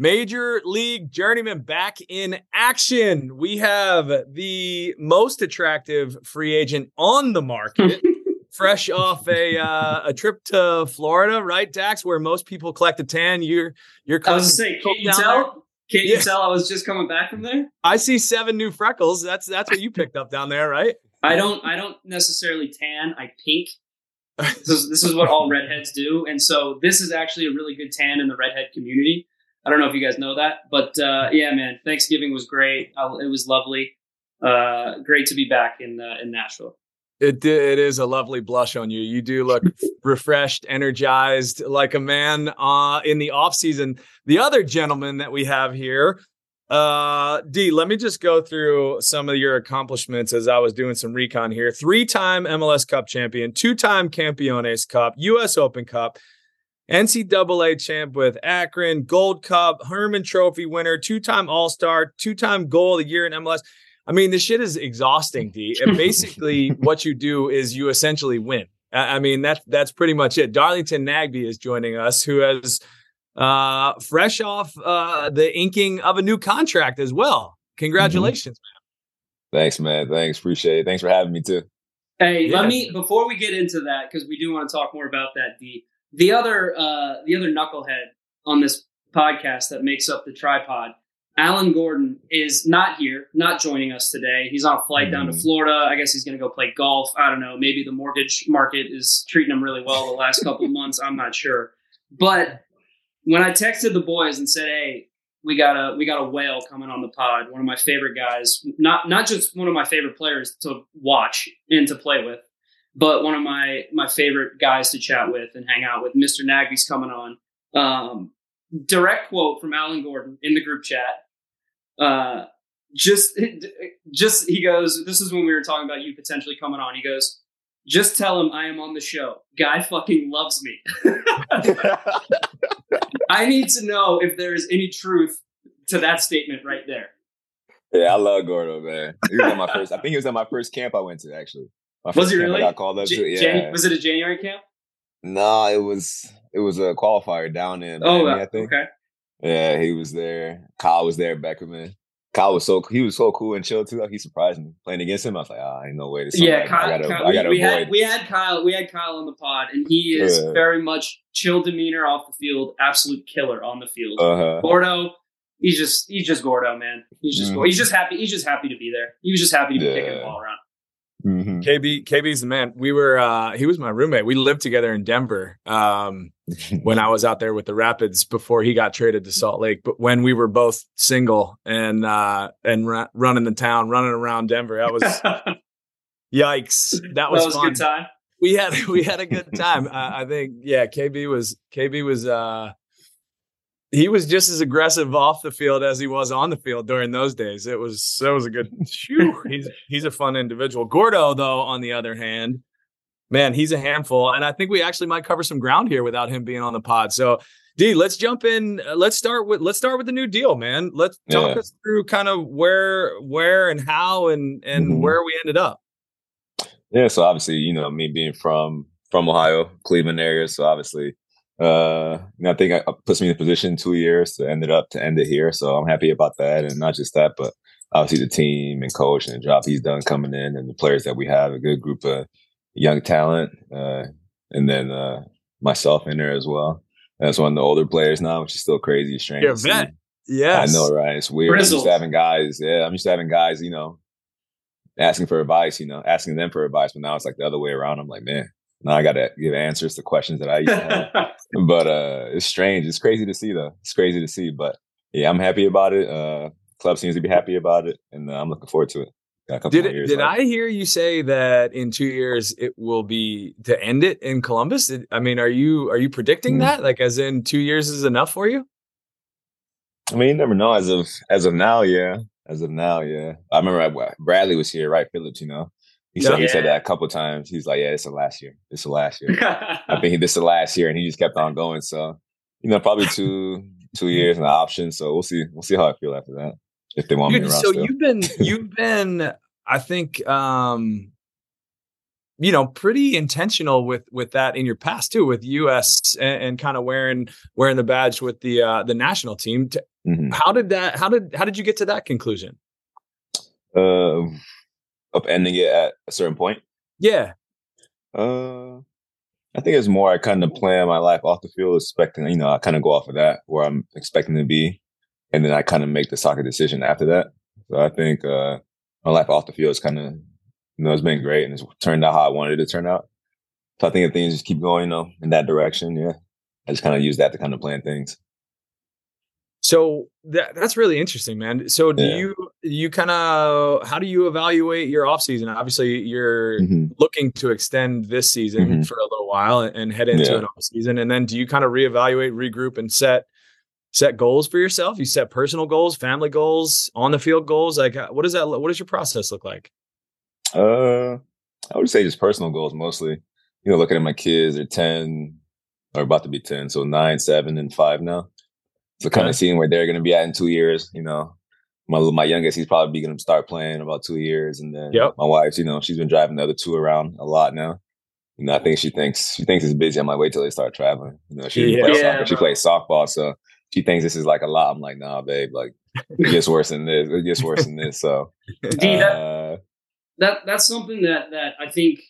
Major League Journeyman back in action. We have the most attractive free agent on the market. fresh off a uh, a trip to Florida, right, Dax, where most people collect a tan. You're you're. I was to say, can't you tell? There? Can't yeah. you tell I was just coming back from there? I see seven new freckles. That's that's what you picked up down there, right? I don't I don't necessarily tan. I pink. This is, this is what all redheads do, and so this is actually a really good tan in the redhead community. I don't know if you guys know that, but uh, yeah, man, Thanksgiving was great. I, it was lovely. Uh, great to be back in uh, in Nashville. It it is a lovely blush on you. You do look refreshed, energized, like a man uh, in the off season. The other gentleman that we have here, uh, D. Let me just go through some of your accomplishments as I was doing some recon here. Three-time MLS Cup champion, two-time Campeones Cup, U.S. Open Cup, NCAA champ with Akron, Gold Cup, Hermann Trophy winner, two time All Star, two time goal of the year in MLS. I mean, this shit is exhausting, D. And basically, what you do is you essentially win. I mean, that's that's pretty much it. Darlington Nagbe is joining us, who has uh, fresh off uh, the inking of a new contract as well. Congratulations, mm-hmm. man. Thanks, man. Thanks. Appreciate it. Thanks for having me too. Hey, yeah. let me before we get into that because we do want to talk more about that. D the other uh, the other knucklehead on this podcast that makes up the tripod, Alan Gordon, is not here, not joining us today. He's on a flight mm. down to mm. Florida. I guess he's going to go play golf. I don't know. Maybe the mortgage market is treating him really well the last couple of months. I'm not sure. But when I texted the boys and said, "Hey, we got a we got a whale coming on the pod. One of my favorite guys. Not not just one of my favorite players to watch and to play with, but one of my my favorite guys to chat with and hang out with, Mr. Nagbe's coming on. Um, direct quote from Alan Gordon in the group chat. Uh, just just he goes. This is when we were talking about you potentially coming on. He goes, just tell him I am on the show. Guy fucking loves me. I need to know if there is any truth to that statement right there. Yeah, I love Gordo, man. He was at my first. I think he was at my first camp I went to actually. Was he really? I got called up J- to, yeah. Jan- was it a January camp? No, it was it was a qualifier down in oh, Miami, I think. Okay. Yeah, he was there. Kyle was there, Beckerman. Kyle was so he was so cool and chill too. Like he surprised me playing against him. I was like, ah, oh, ain't no way. To yeah, Kyle. I gotta, Kyle I gotta we, we had we had Kyle. We had Kyle on the pod, and he is yeah. very much chill demeanor off the field, absolute killer on the field. Uh-huh. Gordo, he's just he's just Gordo, man. He's just mm. he's just happy. He's just happy to be there. He was just happy to be yeah. kicking the ball around. Mm-hmm. KB KB's the man. We were uh he was my roommate. We lived together in Denver um when I was out there with the Rapids before he got traded to Salt Lake. But when we were both single and uh and r- running the town, running around Denver, that was yikes. That was, that was fun. good time. We had we had a good time. uh, I think yeah, KB was KB was uh he was just as aggressive off the field as he was on the field during those days. It was that was a good. he's he's a fun individual. Gordo, though, on the other hand, man, he's a handful, and I think we actually might cover some ground here without him being on the pod. So, D, let's jump in. Uh, let's start with let's start with the new deal, man. Let's talk yeah. us through kind of where where and how and and mm-hmm. where we ended up. Yeah, so obviously, you know, me being from from Ohio, Cleveland area, so obviously uh, I think it puts me in a position two years to end it up to end it here. So I'm happy about that. And not just that, but obviously the team and coach and the job he's done coming in and the players that we have, a good group of young talent. Uh, and then, uh, myself in there as well. As one of the older players now, which is still crazy, strange. You're a vet. Yeah, I know, right? It's weird. I'm just having guys. Yeah, I'm just having guys. You know, asking for advice. You know, asking them for advice. But now it's like the other way around. I'm like, man, now I got to give answers to questions that I used to have. but uh, it's strange. It's crazy to see, though. It's crazy to see. But yeah, I'm happy about it. Uh, club seems to be happy about it, and uh, I'm looking forward to it. Did it, did I hear you say that in two years it will be to end it in Columbus? I mean, are you are you predicting mm-hmm. that? Like, as in two years is enough for you? I mean, you never know. As of as of now, yeah. As of now, yeah. I remember Bradley was here, right? Phillips, you know. He said yeah. he said that a couple times. He's like, "Yeah, it's the last year. It's the last year." I think this is the last year, and he just kept on going. So, you know, probably two two years and an option. So we'll see. We'll see how I feel after that. If they want Dude, me around. So still. you've been you've been, I think, um, you know, pretty intentional with with that in your past too, with US and, and kind of wearing wearing the badge with the uh, the national team. Mm-hmm. How did that? How did how did you get to that conclusion? Uh, upending it at a certain point. Yeah. Uh, I think it's more I kind of plan my life off the field, expecting you know I kind of go off of that where I'm expecting to be, and then I kind of make the soccer decision after that. So I think uh, my life off the field is kind of you know it's been great and it's turned out how I wanted it to turn out. So I think if things just keep going, you know, in that direction, yeah, I just kind of use that to kind of plan things. So that that's really interesting, man. So do yeah. you you kind of how do you evaluate your off season? Obviously, you're mm-hmm. looking to extend this season mm-hmm. for a little while and head into yeah. an off season, and then do you kind of reevaluate, regroup, and set set goals for yourself? You set personal goals, family goals, on the field goals. Like, uh, what does that? What does your process look like? Uh, I would say just personal goals mostly. You know, looking at my kids, they're ten or about to be ten, so nine, seven, and five now. So kind of seeing where they're going to be at in two years, you know, my my youngest, he's probably going to start playing about two years, and then yep. my wife's, you know, she's been driving the other two around a lot now. You know, I think she thinks she thinks it's busy. I might wait till they start traveling. You know, she yeah. plays soccer, she plays softball, so she thinks this is like a lot. I'm like, nah, babe, like it gets worse than this. It gets worse than this. So, D, that, uh, that that's something that that I think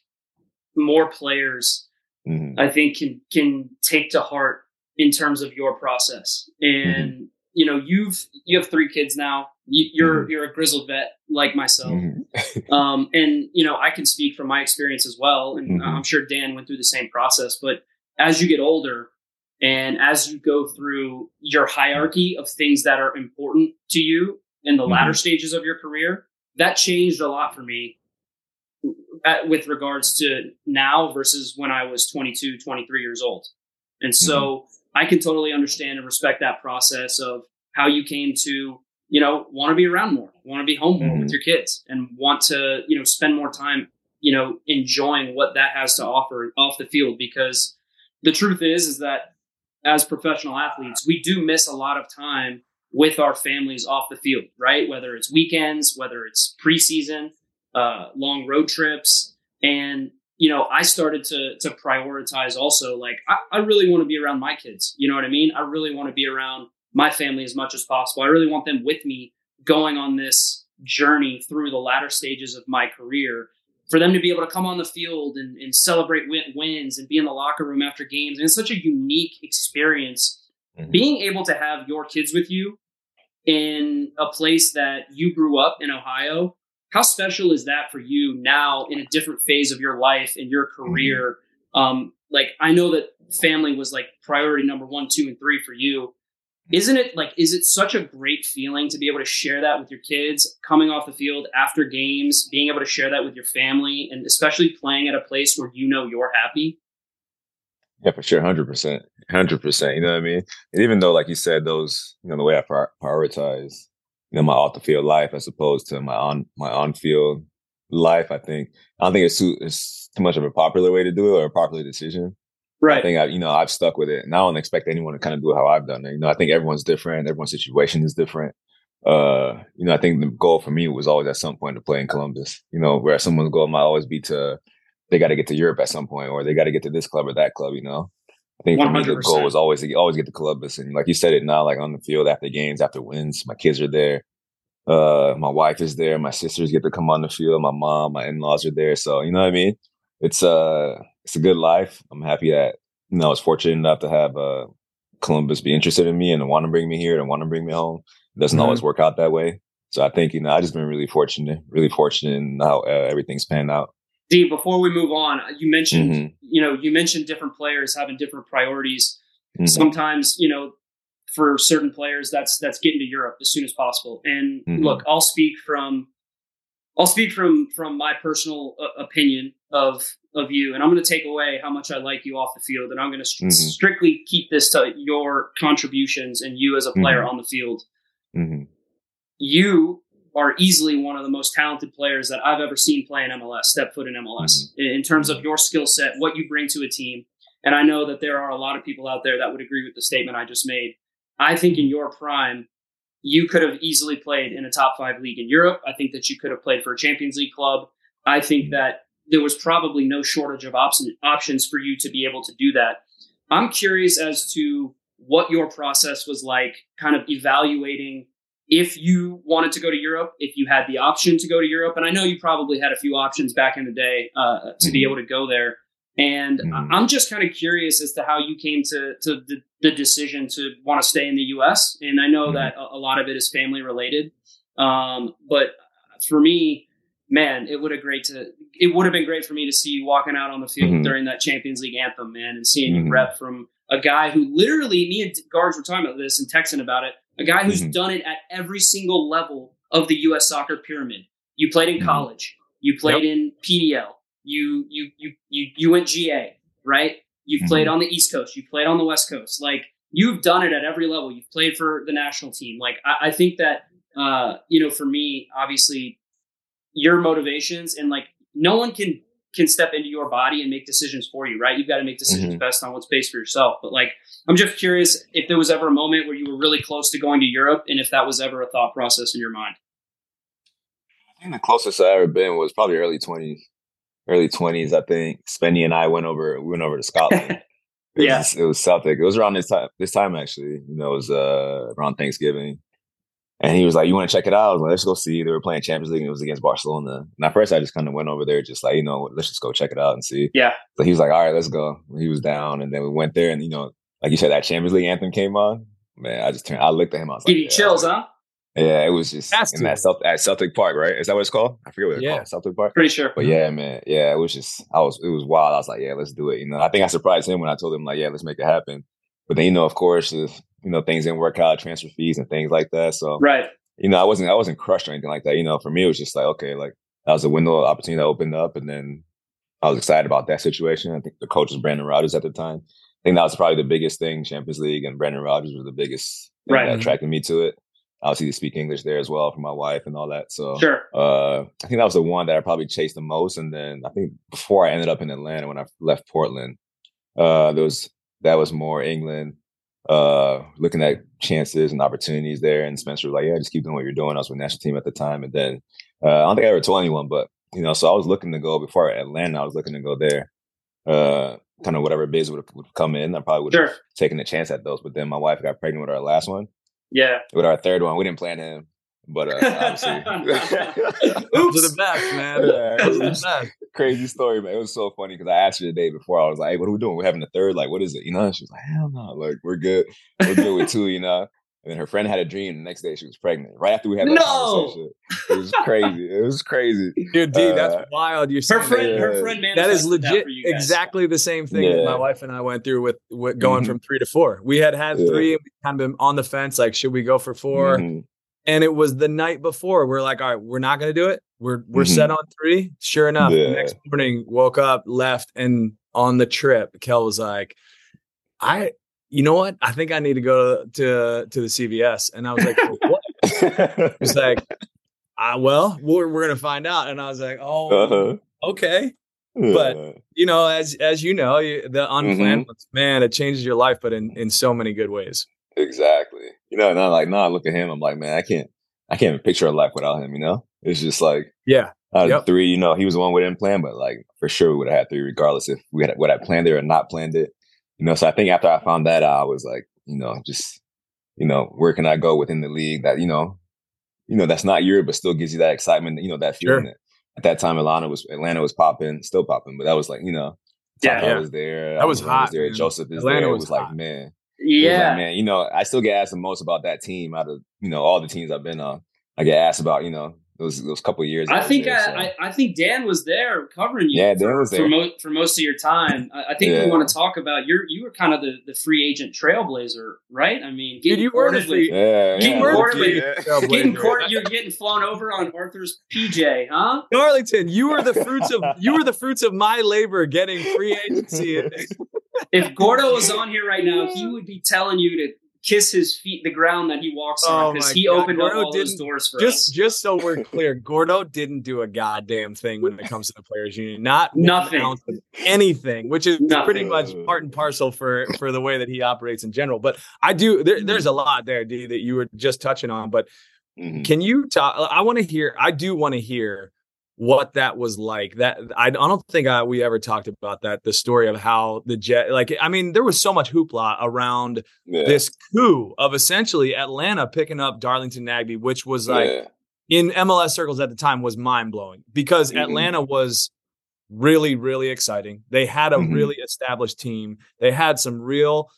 more players, mm-hmm. I think, can can take to heart in terms of your process. And mm-hmm. you know, you've you have three kids now. You, are mm-hmm. you're a grizzled vet like myself, mm-hmm. um, and you know I can speak from my experience as well. And mm-hmm. I'm sure Dan went through the same process. But as you get older, and as you go through your hierarchy of things that are important to you in the latter mm-hmm. stages of your career, that changed a lot for me at, with regards to now versus when I was 22, 23 years old. And so mm-hmm. I can totally understand and respect that process of how you came to, you know, want to be around more, want to be home more mm-hmm. with your kids and want to, you know, spend more time, you know, enjoying what that has to offer off the field. Because the truth is, is that as professional athletes, we do miss a lot of time with our families off the field, right? Whether it's weekends, whether it's preseason, uh, long road trips. And you know, I started to to prioritize also like I, I really want to be around my kids. You know what I mean? I really want to be around my family as much as possible. I really want them with me going on this journey through the latter stages of my career. For them to be able to come on the field and, and celebrate win- wins and be in the locker room after games. And it's such a unique experience. Mm-hmm. Being able to have your kids with you in a place that you grew up in Ohio how special is that for you now in a different phase of your life and your mm-hmm. career? Um, like I know that family was like priority number one, two, and three for you. Isn't it like is it such a great feeling to be able to share that with your kids coming off the field after games, being able to share that with your family, and especially playing at a place where you know you're happy? Yeah, for sure, hundred percent, hundred percent. You know what I mean? And even though, like you said, those you know the way I prioritize you know my off the field life as opposed to my on my on field life. I think I don't think it's too it's too much of a popular way to do it or a popular decision. Right. I think I you know I've stuck with it, and I don't expect anyone to kind of do it how I've done it. You know, I think everyone's different. Everyone's situation is different. Uh, you know, I think the goal for me was always at some point to play in Columbus. You know, where someone's goal might always be to they got to get to Europe at some point, or they got to get to this club or that club. You know, I think 100%. for me the goal was always to always get to Columbus, and like you said it now, like on the field after games, after wins, my kids are there. Uh, my wife is there. My sisters get to come on the field. My mom, my in-laws are there. So you know what I mean. It's uh, it's a good life. I'm happy that you know I was fortunate enough to have uh, Columbus be interested in me and want to bring me here and want to bring me home. It doesn't mm-hmm. always work out that way. So I think you know I just been really fortunate, really fortunate in how uh, everything's panned out. D, before we move on, you mentioned, mm-hmm. you know, you mentioned different players having different priorities. Mm-hmm. Sometimes, you know, for certain players, that's that's getting to Europe as soon as possible. And mm-hmm. look, I'll speak from I'll speak from from my personal uh, opinion of of you, and I'm going to take away how much I like you off the field, and I'm going to st- strictly keep this to your contributions and you as a player mm-hmm. on the field. Mm-hmm. You are easily one of the most talented players that I've ever seen play in MLS, step foot in MLS, mm-hmm. in terms of your skill set, what you bring to a team. And I know that there are a lot of people out there that would agree with the statement I just made. I think in your prime, you could have easily played in a top five league in Europe. I think that you could have played for a Champions League club. I think that there was probably no shortage of op- options for you to be able to do that. I'm curious as to what your process was like, kind of evaluating if you wanted to go to Europe, if you had the option to go to Europe. And I know you probably had a few options back in the day uh, to mm-hmm. be able to go there. And mm-hmm. I'm just kind of curious as to how you came to, to the, the decision to want to stay in the US. And I know mm-hmm. that a, a, lot of it is family related. Um, but for me, man, it would have great to it would have been great for me to see you walking out on the field mm-hmm. during that Champions League anthem, man, and seeing you mm-hmm. rep from a guy who literally me and guards were talking about this and texting about it. A guy who's mm-hmm. done it at every single level of the U.S. soccer pyramid. You played in mm-hmm. college. You played yep. in PDL. You you you you you went GA, right? You've played mm-hmm. on the East Coast. You played on the West Coast. Like you've done it at every level. You've played for the national team. Like I, I think that uh, you know, for me, obviously, your motivations and like no one can can step into your body and make decisions for you, right? You've got to make decisions mm-hmm. best on what's based for yourself. But like, I'm just curious if there was ever a moment where you were really close to going to Europe, and if that was ever a thought process in your mind. I think the closest I ever been was probably early twenties. Early twenties, I think. Spenny and I went over. We went over to Scotland. It yeah, was, it was Celtic. It was around this time. This time actually, you know, it was uh, around Thanksgiving. And he was like, "You want to check it out?" I was like, "Let's go see." They were playing Champions League. and It was against Barcelona. And at first, I just kind of went over there, just like, you know, let's just go check it out and see. Yeah. So he was like, "All right, let's go." He was down, and then we went there, and you know, like you said, that Champions League anthem came on. Man, I just turned. I looked at him. I was like, "Give you chills, huh?" Yeah, it was just in that Celt- at Celtic Park, right? Is that what it's called? I forget what it's yeah. called. Celtic Park. Pretty sure. But mm-hmm. yeah, man, yeah, it was just I was it was wild. I was like, yeah, let's do it. You know, I think I surprised him when I told him like, yeah, let's make it happen. But then you know, of course, if you know things didn't work out, transfer fees and things like that. So right you know, I wasn't I wasn't crushed or anything like that. You know, for me, it was just like, okay, like that was a window of opportunity that opened up, and then I was excited about that situation. I think the coach was Brendan Rodgers at the time. I think that was probably the biggest thing. Champions League and Brendan Rodgers was the biggest thing right. that attracted me to it. Obviously, to speak English there as well for my wife and all that. So, sure. Uh, I think that was the one that I probably chased the most. And then I think before I ended up in Atlanta, when I left Portland, uh, there was that was more England uh, looking at chances and opportunities there. And Spencer was like, yeah, just keep doing what you're doing. I was with national team at the time. And then uh, I don't think I ever told anyone, but, you know, so I was looking to go before Atlanta, I was looking to go there. Uh, kind of whatever bids would, would come in, I probably would have sure. taken a chance at those. But then my wife got pregnant with our last one. Yeah. With our third one, we didn't plan him. But uh, obviously, Oops. the best, man. Yeah, the best. Crazy story, man. It was so funny because I asked her the day before. I was like, "Hey, what are we doing? We're having a third. Like, what is it? You know?" And she was like, "Hell no! Like, we're good. We're good with two, you know." And then her friend had a dream. The next day, she was pregnant. Right after we had that no! conversation, it was crazy. It was crazy, dude. D, uh, that's wild. You her friend, her friend, that is legit. That exactly the same thing yeah. that my wife and I went through with, with going mm-hmm. from three to four. We had had yeah. three, and we kind of been on the fence. Like, should we go for 4 mm-hmm. And it was the night before. We're like, all right, we're not going to do it. We're we're mm-hmm. set on three. Sure enough, yeah. the next morning, woke up, left, and on the trip, Kel was like, I, you know what? I think I need to go to to the CVS. And I was like, what? He's like, ah, well, we're we're gonna find out. And I was like, oh, uh-huh. okay. But you know, as as you know, the unplanned mm-hmm. man, it changes your life, but in in so many good ways. Exactly. You know, and I'm like, no, nah, I look at him. I'm like, man, I can't, I can't even picture a life without him. You know, it's just like, yeah, out yep. three, you know, he was the one we didn't plan, but like for sure we would have had three, regardless if we had would have planned it or not planned it. You know, so I think after I found that out, I was like, you know, just, you know, where can I go within the league that you know, you know, that's not Europe, but still gives you that excitement, you know, that feeling. Sure. That at that time, Atlanta was Atlanta was popping, still popping, but that was like, you know, yeah, yeah. was there. That was, was hot. Was there. Josef is Atlanta there. Was, it was like, man, yeah, like, man. You know, I still get asked the most about that team out of you know all the teams I've been on. I get asked about you know those those couple years. I, I think there, I, so. I, I think Dan was there covering you. Yeah, Dan was there for, mo- for most of your time. I, I think yeah. we want to talk about you you were kind of the, the free agent trailblazer, right? I mean, getting you were the free, yeah, getting yeah, courted, yeah. getting court, you're getting flown over on Arthur's PJ, huh? Darlington, you were the fruits of you were the fruits of my labor getting free agency. if Gordo was on here right now, he would be telling you to kiss his feet the ground that he walks on because oh he God. opened Gordo up all those doors for just, us. Just so we're clear, Gordo didn't do a goddamn thing when it comes to the players union. Not nothing, anything, which is nothing. pretty much part and parcel for for the way that he operates in general. But I do. There, there's a lot there, D, that you were just touching on. But mm-hmm. can you talk? I want to hear. I do want to hear what that was like. That I, I don't think I, we ever talked about that. The story of how the Jet, like, I mean, there was so much hoopla around yeah. this coup of essentially Atlanta picking up Darlington Nagbe, which was like yeah. in MLS circles at the time was mind blowing because mm-hmm. Atlanta was really, really exciting. They had a mm-hmm. really established team. They had some real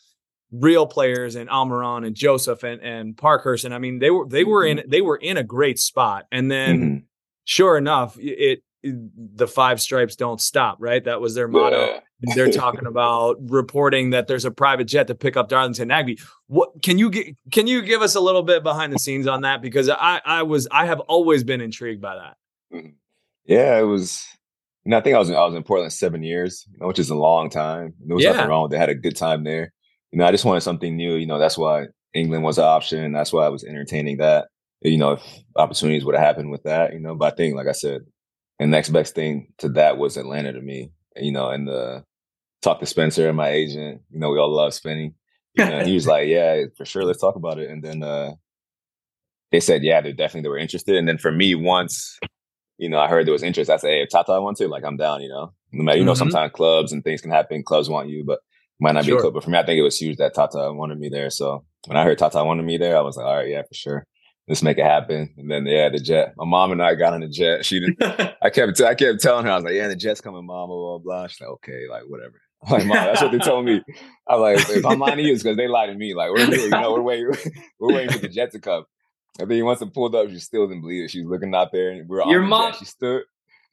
real players and Almiron and Josef and and Parkhurst and I mean they were they were in mm-hmm. they were in a great spot and then mm-hmm sure enough, it, it, the five stripes don't stop, right? That was their motto. Yeah. They're talking about reporting that there's a private jet to pick up Darlington Nagbe. What can you get, can you give us a little bit behind the scenes on that? Because I I was I have always been intrigued by that. Mm-hmm. Yeah, it was. You know, I think I was in, I was in Portland seven years, you know, which is a long time. There was yeah. nothing wrong with it. had a good time there. You know, I just wanted something new. You know, that's why England was an option. That's why I was entertaining that you know, if opportunities would have happened with that, you know, but I think, like I said, the next best thing to that was Atlanta to me, you know, and the talk to Spencer and my agent, you know, we all love Spenny. You know, he was like, yeah, for sure. Let's talk about it. And then, uh, they said, yeah, they definitely, they were interested. And then for me, once, you know, I heard there was interest, I said, hey, if Tata wants to, like, I'm down, you know, no matter, you mm-hmm. know, sometimes clubs and things can happen. Clubs want you, but might not sure. be a club. But for me, I think it was huge that Tata wanted me there. So when I heard Tata wanted me there, I was like, all right, yeah, for sure let's make it happen. And then yeah, the jet. My mom and I got on the jet. She didn't. I kept t- I kept telling her I was like, yeah, the jet's coming, mom. Blah blah blah. She's like, okay, like whatever. I'm like, mom, that's what they told me. I'm like, if I'm lying to you, it's because they lied to me. Like, we're you know, we're waiting, we're waiting for the jet to come. And then once it pulled up, she still didn't believe it. She's looking out there, and we're your on mom. Jet. She stood.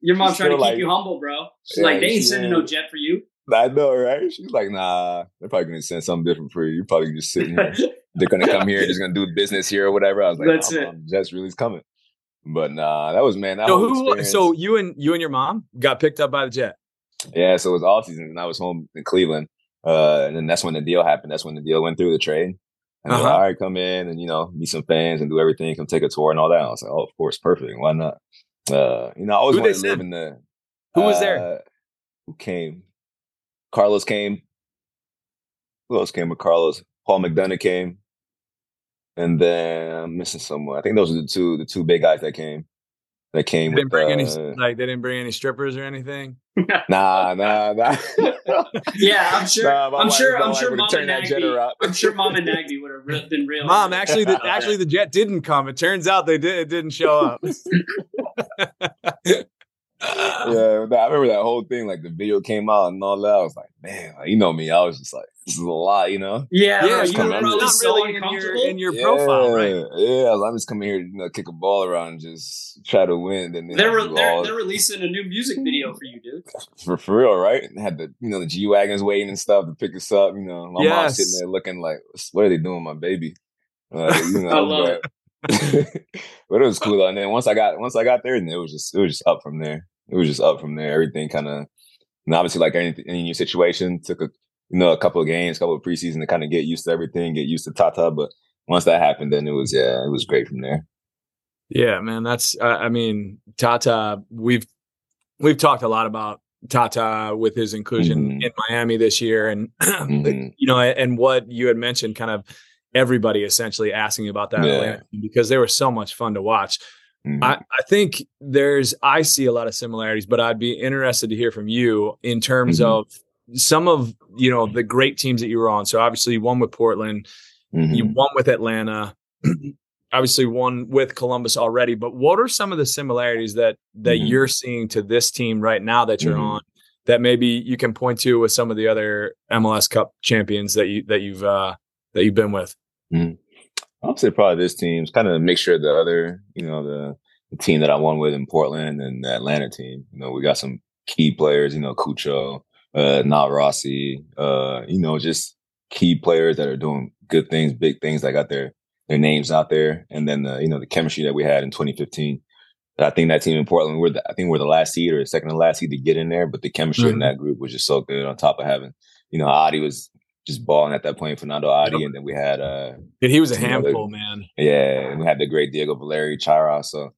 Your mom's trying to keep like, you humble, bro. She's yeah, like, they ain't sending no jet for you. I know, right? She's like, nah, they're probably gonna send something different for you. You're probably just sitting here. they're gonna come here, just gonna do business here or whatever. I was like, that's oh, it. Mom, Jets really's coming. But nah, that was man. That so who? So you and you and your mom got picked up by the Jet. Yeah, so it was off season, and I was home in Cleveland, uh, and then that's when the deal happened. That's when the deal went through the trade. And uh-huh. like, all right, come in and you know meet some fans and do everything, come take a tour and all that. I was like, oh, of course, perfect. Why not? Uh, you know, I always wanted to live in the. Who was uh, there? Who came? Carlos came. Who else came with Carlos? Paul McDonough came. And then I'm missing someone. I think those are the two the two big guys that came. That came. They didn't with, bring uh, any like they didn't bring any strippers or anything. nah, nah, nah. yeah, I'm sure. Nah, I'm sure. I'm sure. Mom and Nagbe, I'm sure Mom and Nagbe would have been real. Mom, actually, the, actually, the jet didn't come. It turns out they did. It didn't show up yeah, I remember that whole thing. Like the video came out and all that. I was like, man, like, you know me. I was just like, this is a lot, you know. Yeah, yeah. You were not really in your in your yeah, profile, right? Yeah, I'm just coming here to you know, kick a ball around and just try to win. And they're re- they're, all... they're releasing a new music video for you, dude. For for real, right? And had the you know the G wagons waiting and stuff to pick us up. You know, my yes. mom sitting there looking like, what are they doing, my baby? Uh, you know, I love but, it. but it was cool. And then once I got once I got there, and it was just it was just up from there. It was just up from there. Everything kind of, and obviously like any any new situation took a you know a couple of games, a couple of preseason to kind of get used to everything, get used to Tata. But once that happened, then it was yeah, it was great from there. Yeah, man, that's uh, I mean Tata. We've we've talked a lot about Tata with his inclusion mm-hmm. in Miami this year, and mm-hmm. you know, and what you had mentioned, kind of everybody essentially asking about that yeah. because they were so much fun to watch. Mm-hmm. I, I think there's I see a lot of similarities, but I'd be interested to hear from you in terms mm-hmm. of some of you know the great teams that you were on. So obviously you won with Portland, mm-hmm. you won with Atlanta, obviously one with Columbus already. But what are some of the similarities that that mm-hmm. you're seeing to this team right now that you're mm-hmm. on that maybe you can point to with some of the other MLS Cup champions that you that you've uh, that you've been with? Mm-hmm. I'll say probably this team's kind of a mixture of the other, you know, the, the, team that I won with in Portland and the Atlanta team. You know, we got some key players, you know, Cucho, uh, Rossi, uh, you know, just key players that are doing good things, big things that got their their names out there. And then the, you know, the chemistry that we had in 2015. I think that team in Portland, we're the, I think we're the last seed or the second to last seed to get in there, but the chemistry mm-hmm. in that group was just so good. On top of having, you know, Adi was just balling at that point, Fanendo Adi, yep. and then we had uh Dude, he was a handful, other, man. Yeah, and we had the great Diego Valeri Chara. So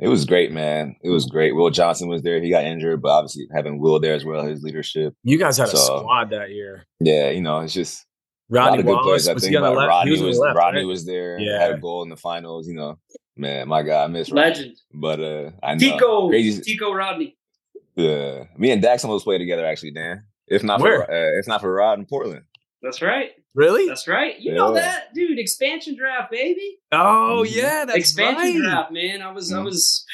it was great, man. It was great. Will Johnson was there. He got injured, but obviously having Will there as well, his leadership. You guys had so, a squad that year. Yeah, you know, it's just Rodney good Wallace players. I was think he about left? Rodney he was, left, Rodney right? was there. Yeah. Had a goal in the finals. You know, man, my God, I miss Rodney. Legend. But uh, I know Tico. crazy. Tico Rodney. Yeah, me and Dax almost played together actually, Dan. If not Where? for uh, if not for Rod in Portland. That's right. Really? That's right. You know that, dude. Expansion draft, baby. oh Mhm. yeah, that's expansion right. draft, man. I was, I Mhm. was,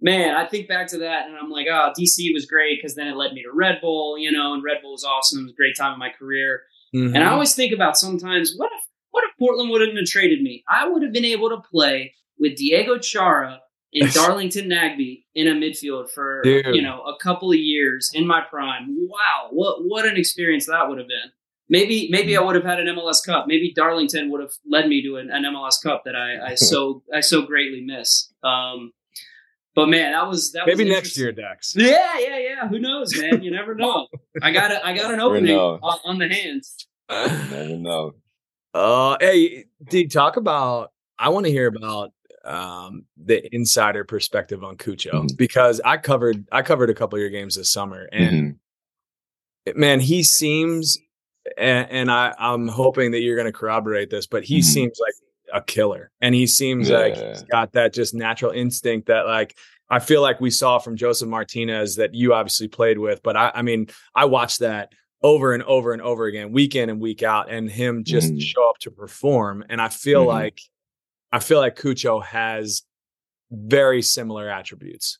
man. I think back to that, and I'm like, oh, DC was great because then it led me to Red Bull, you know, and Red Bull was awesome. It was a great time in my career. Mhm. And I always think about sometimes, what if, what if Portland wouldn't have traded me? I would have been able to play with Diego Chara and Darlington Nagbe in a midfield for Dude. you know a couple of years in my prime. Wow, what what an experience that would have been. Maybe maybe I would have had an MLS Cup. Maybe Darlington would have led me to an, an MLS Cup that I, I so I so greatly miss. Um, but man, that was that was Maybe next year, Dex. Yeah, yeah, yeah. Who knows, man? You never know. I got a, I got an Never opening on, on the hands. Never know. Uh, hey, D, talk about. I want to hear about um, the insider perspective on Cucho Mhm. because I covered I covered a couple of your games this summer, and Mhm. man, he seems, and, and I I'm hoping that you're going to corroborate this, but he Mhm. seems like a killer, and he seems like he's got that just natural instinct that like. I feel like we saw from Josef Martinez that you obviously played with, but I, I mean, I watched that over and over and over again, week in and week out, and him just Mhm. show up to perform. And I feel Mhm. like I feel like Cucho has very similar attributes.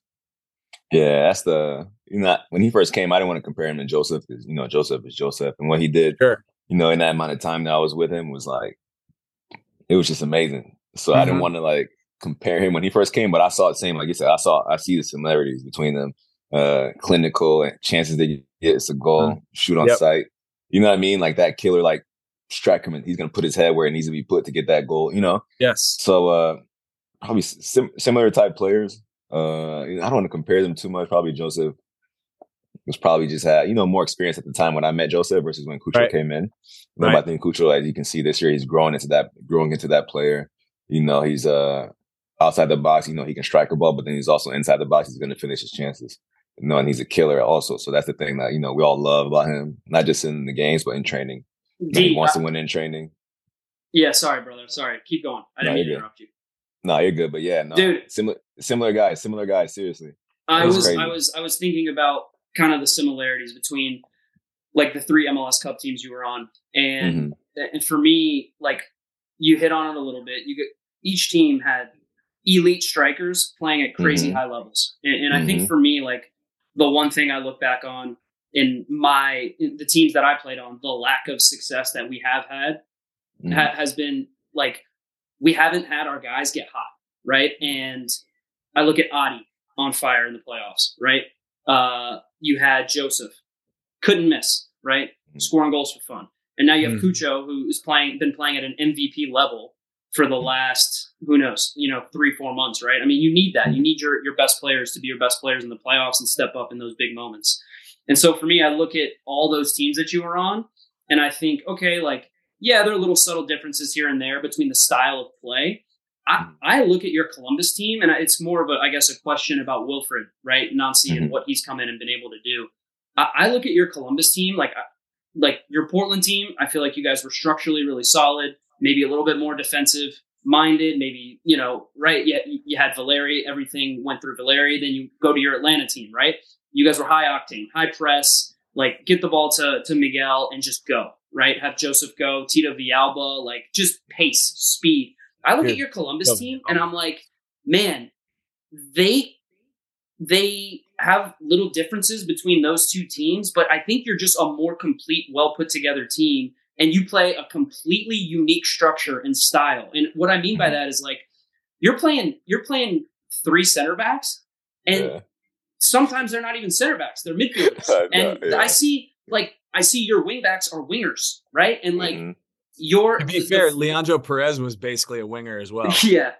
Yeah, that's the you know when he first came, I didn't want to compare him to Josef because you know Josef is Josef, and what he did, Sure. you know, in that amount of time that I was with him was like it was just amazing. So I Mhm. didn't want to like compare him when he first came, but I saw the same. Like you said, I saw I see the similarities between them. Uh, clinical and chances that you get it's a goal, shoot on Yep. sight. You know what I mean? Like that killer, like strike him, and he's gonna put his head where it needs to be put to get that goal. You know. Yes. So uh probably sim- similar type players. Uh I don't want to compare them too much. Probably Josef was probably just had, you know, more experience at the time when I met Josef versus when Cucho Right. came in. But Right. I think Cucho, as you can see this year, he's growing into that growing into that player. You know, he's uh outside the box, you know, he can strike a ball, but then he's also inside the box, he's gonna finish his chances. You know, and he's a killer also. So that's the thing that, you know, we all love about him, not just in the games, but in training. You know, he wants uh, to win in training. yeah, sorry, brother. Sorry. Keep going. I didn't mean to good. interrupt you. No, you're good, but yeah, no. Dude. Similar similar guys, similar guys, seriously. I That's was. I was I was thinking about kind of the similarities between like the three MLS Cup teams you were on, and Mhm. and for me, like you hit on it a little bit. You get each team had elite strikers playing at crazy Mhm. high levels, and, and I think Mhm. for me, like the one thing I look back on in my in the teams that I played on, the lack of success that we have had Mhm. ha- has been like we haven't had our guys get hot, right? And I look at Adi on fire in the playoffs, right? Uh, you had Josef, couldn't miss, right? Mhm. Scoring goals for fun, and now you have Mhm. Cucho, who's playing, been playing at an MVP level for the last who knows, you know, three four months, right? I mean, you need that. You need your your best players to be your best players in the playoffs and step up in those big moments. And so for me, I look at all those teams that you were on, and I think, okay, like yeah, there are little subtle differences here and there between the style of play. I, I look at your Columbus team, and it's more of a, I guess, a question about Wilfried, right? Nancy and Mhm. what he's come in and been able to do. I, I look at your Columbus team, like, like your Portland team. I feel like you guys were structurally really solid, maybe a little bit more defensive minded. Maybe you know, right? Yeah, you, you had Valeri. Everything went through Valeri. Then you go to your Atlanta team, right? You guys were high octane, high press, like get the ball to to Miguel and just go, right? Have Josef go, Tito Villalba, like just pace, speed. I look at your Columbus team and I'm like, man, they they have little differences between those two teams, but I think you're just a more complete, well put together team, and you play a completely unique structure and style. And what I mean by that is like you're playing you're playing three center backs, and Yeah. sometimes they're not even center backs; they're midfielders. I know, and yeah. I see like I see your wing backs are wingers, right? And like Mhm. Your To be fair, the- Leandro Pírez was basically a winger as well. yeah.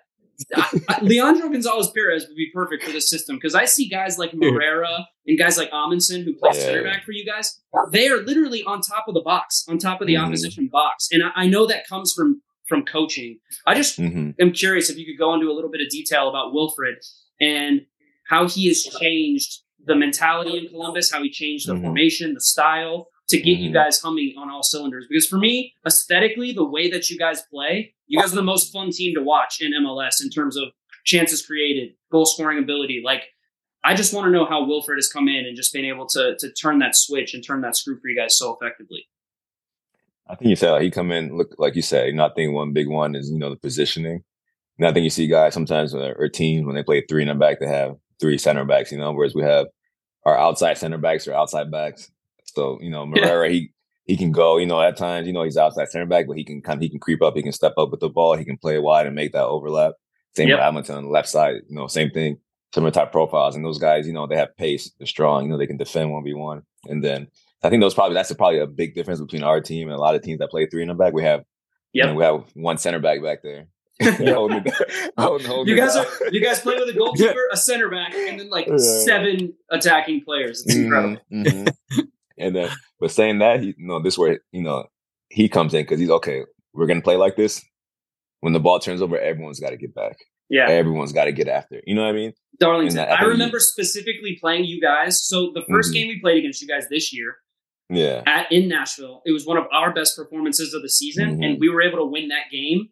I, I, Leandro Gonzalez Pírez would be perfect for this system because I see guys like Moreira and guys like Amundsen who play Yeah. center back for you guys. They are literally on top of the box, on top of the Mhm. opposition box, and I, I know that comes from from coaching. I just Mhm. am curious if you could go into a little bit of detail about Wilfried and how he has changed the mentality in Columbus, how he changed the Mhm. formation, the style, to get Mhm. you guys humming on all cylinders. Because for me, aesthetically, the way that you guys play, you guys are the most fun team to watch in MLS in terms of chances created, goal scoring ability. Like, I just want to know how Wilfried has come in and just been able to to turn that switch and turn that screw for you guys so effectively. I think you said like, he come in look like you said. You know, I think one big one is you know the positioning. And I think you see guys sometimes or teams when they play three in the back, they have three center backs. You know, whereas we have our outside center backs or outside backs. So you know, Yeah. He he can go. You know, at times you know he's outside center back, but he can kind of he can creep up. He can step up with the ball. He can play wide and make that overlap. Same Yep. with Hamilton on the left side. You know, same thing. Similar type profiles, and those guys, you know, they have pace. They're strong. You know, they can defend one v one, and then I think those probably that's probably a big difference between our team and a lot of teams that play three in the back. We have, you know, we have one center back back there. Holding it- holding- holding You guys are you guys play with a goalkeeper, a center back, and then like Yeah. seven attacking players. It's incredible. Mhm, mhm. And then, but saying that, he, you know, this where you know he comes in because he's okay. We're gonna play like this. When the ball turns over, everyone's got to get back. Yeah. Everyone's got to get after. it. You know what I mean? Darlington. And I I, remember specifically playing you guys. So the 1st Mhm. game we played against you guys this year Yeah. at in Nashville, it was one of our best performances of the season, Mhm. and we were able to win that game.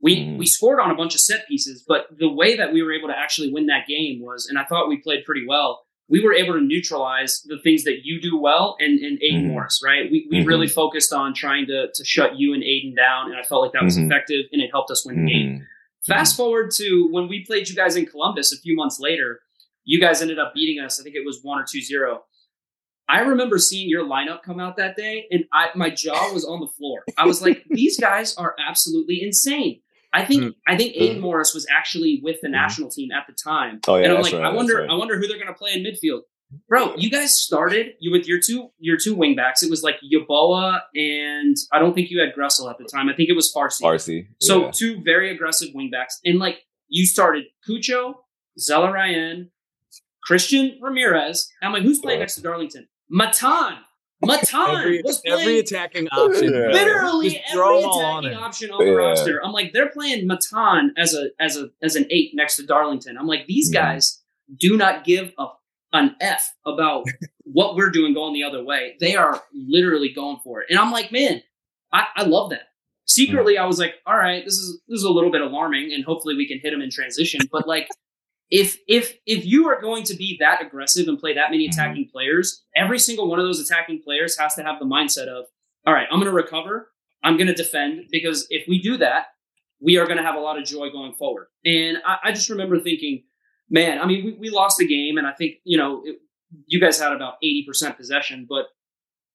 We Mhm. we scored on a bunch of set pieces, but the way that we were able to actually win that game was, and I thought we played pretty well. We were able to neutralize the things that you do well and, and Aidan Mhm. Morris, right? We, we Mhm. really focused on trying to, to shut you and Aidan down, and I felt like that was Mhm. effective, and it helped us win the game. Mhm. Fast forward to when we played you guys in Columbus a few months later, you guys ended up beating us. I think it was one or two zero. I remember seeing your lineup come out that day, and I my jaw was on the floor. I was like, "These guys are absolutely insane." I think Mm. I think Aidan Mm. Morris was actually with the Mm. national team at the time, Oh yeah, and I'm that's like, right. I wonder, right. I wonder who they're going to play in midfield. Bro, you guys started you with your two your two wingbacks. It was like Yeboah and I don't think you had Gressel at the time. I think it was Farsi. Farsi. So yeah. two very aggressive wingbacks, and like you started Cucho, Zelarayán, Christian Ramirez. I'm like, who's playing next to Darlington? Matan. Matan Every, was every playing attacking option. Yeah. literally Just throw every 'em all on attacking option on the Yeah. roster. I'm like, they're playing Matan as a as a as an eight next to Darlington. I'm like, these Mhm. guys do not give a an F about what we're doing going the other way. They are literally going for it. And I'm like, man, I, I love that. Secretly, I was like, all right, this is this is a little bit alarming, and hopefully we can hit them in transition. But like, if if if you are going to be that aggressive and play that many Mhm. attacking players, every single one of those attacking players has to have the mindset of, all right, I'm going to recover, I'm going to defend, because if we do that, we are going to have a lot of joy going forward. And I, I just remember thinking, man, I mean, we, we lost the game, and I think you know it, you guys had about eighty percent possession, but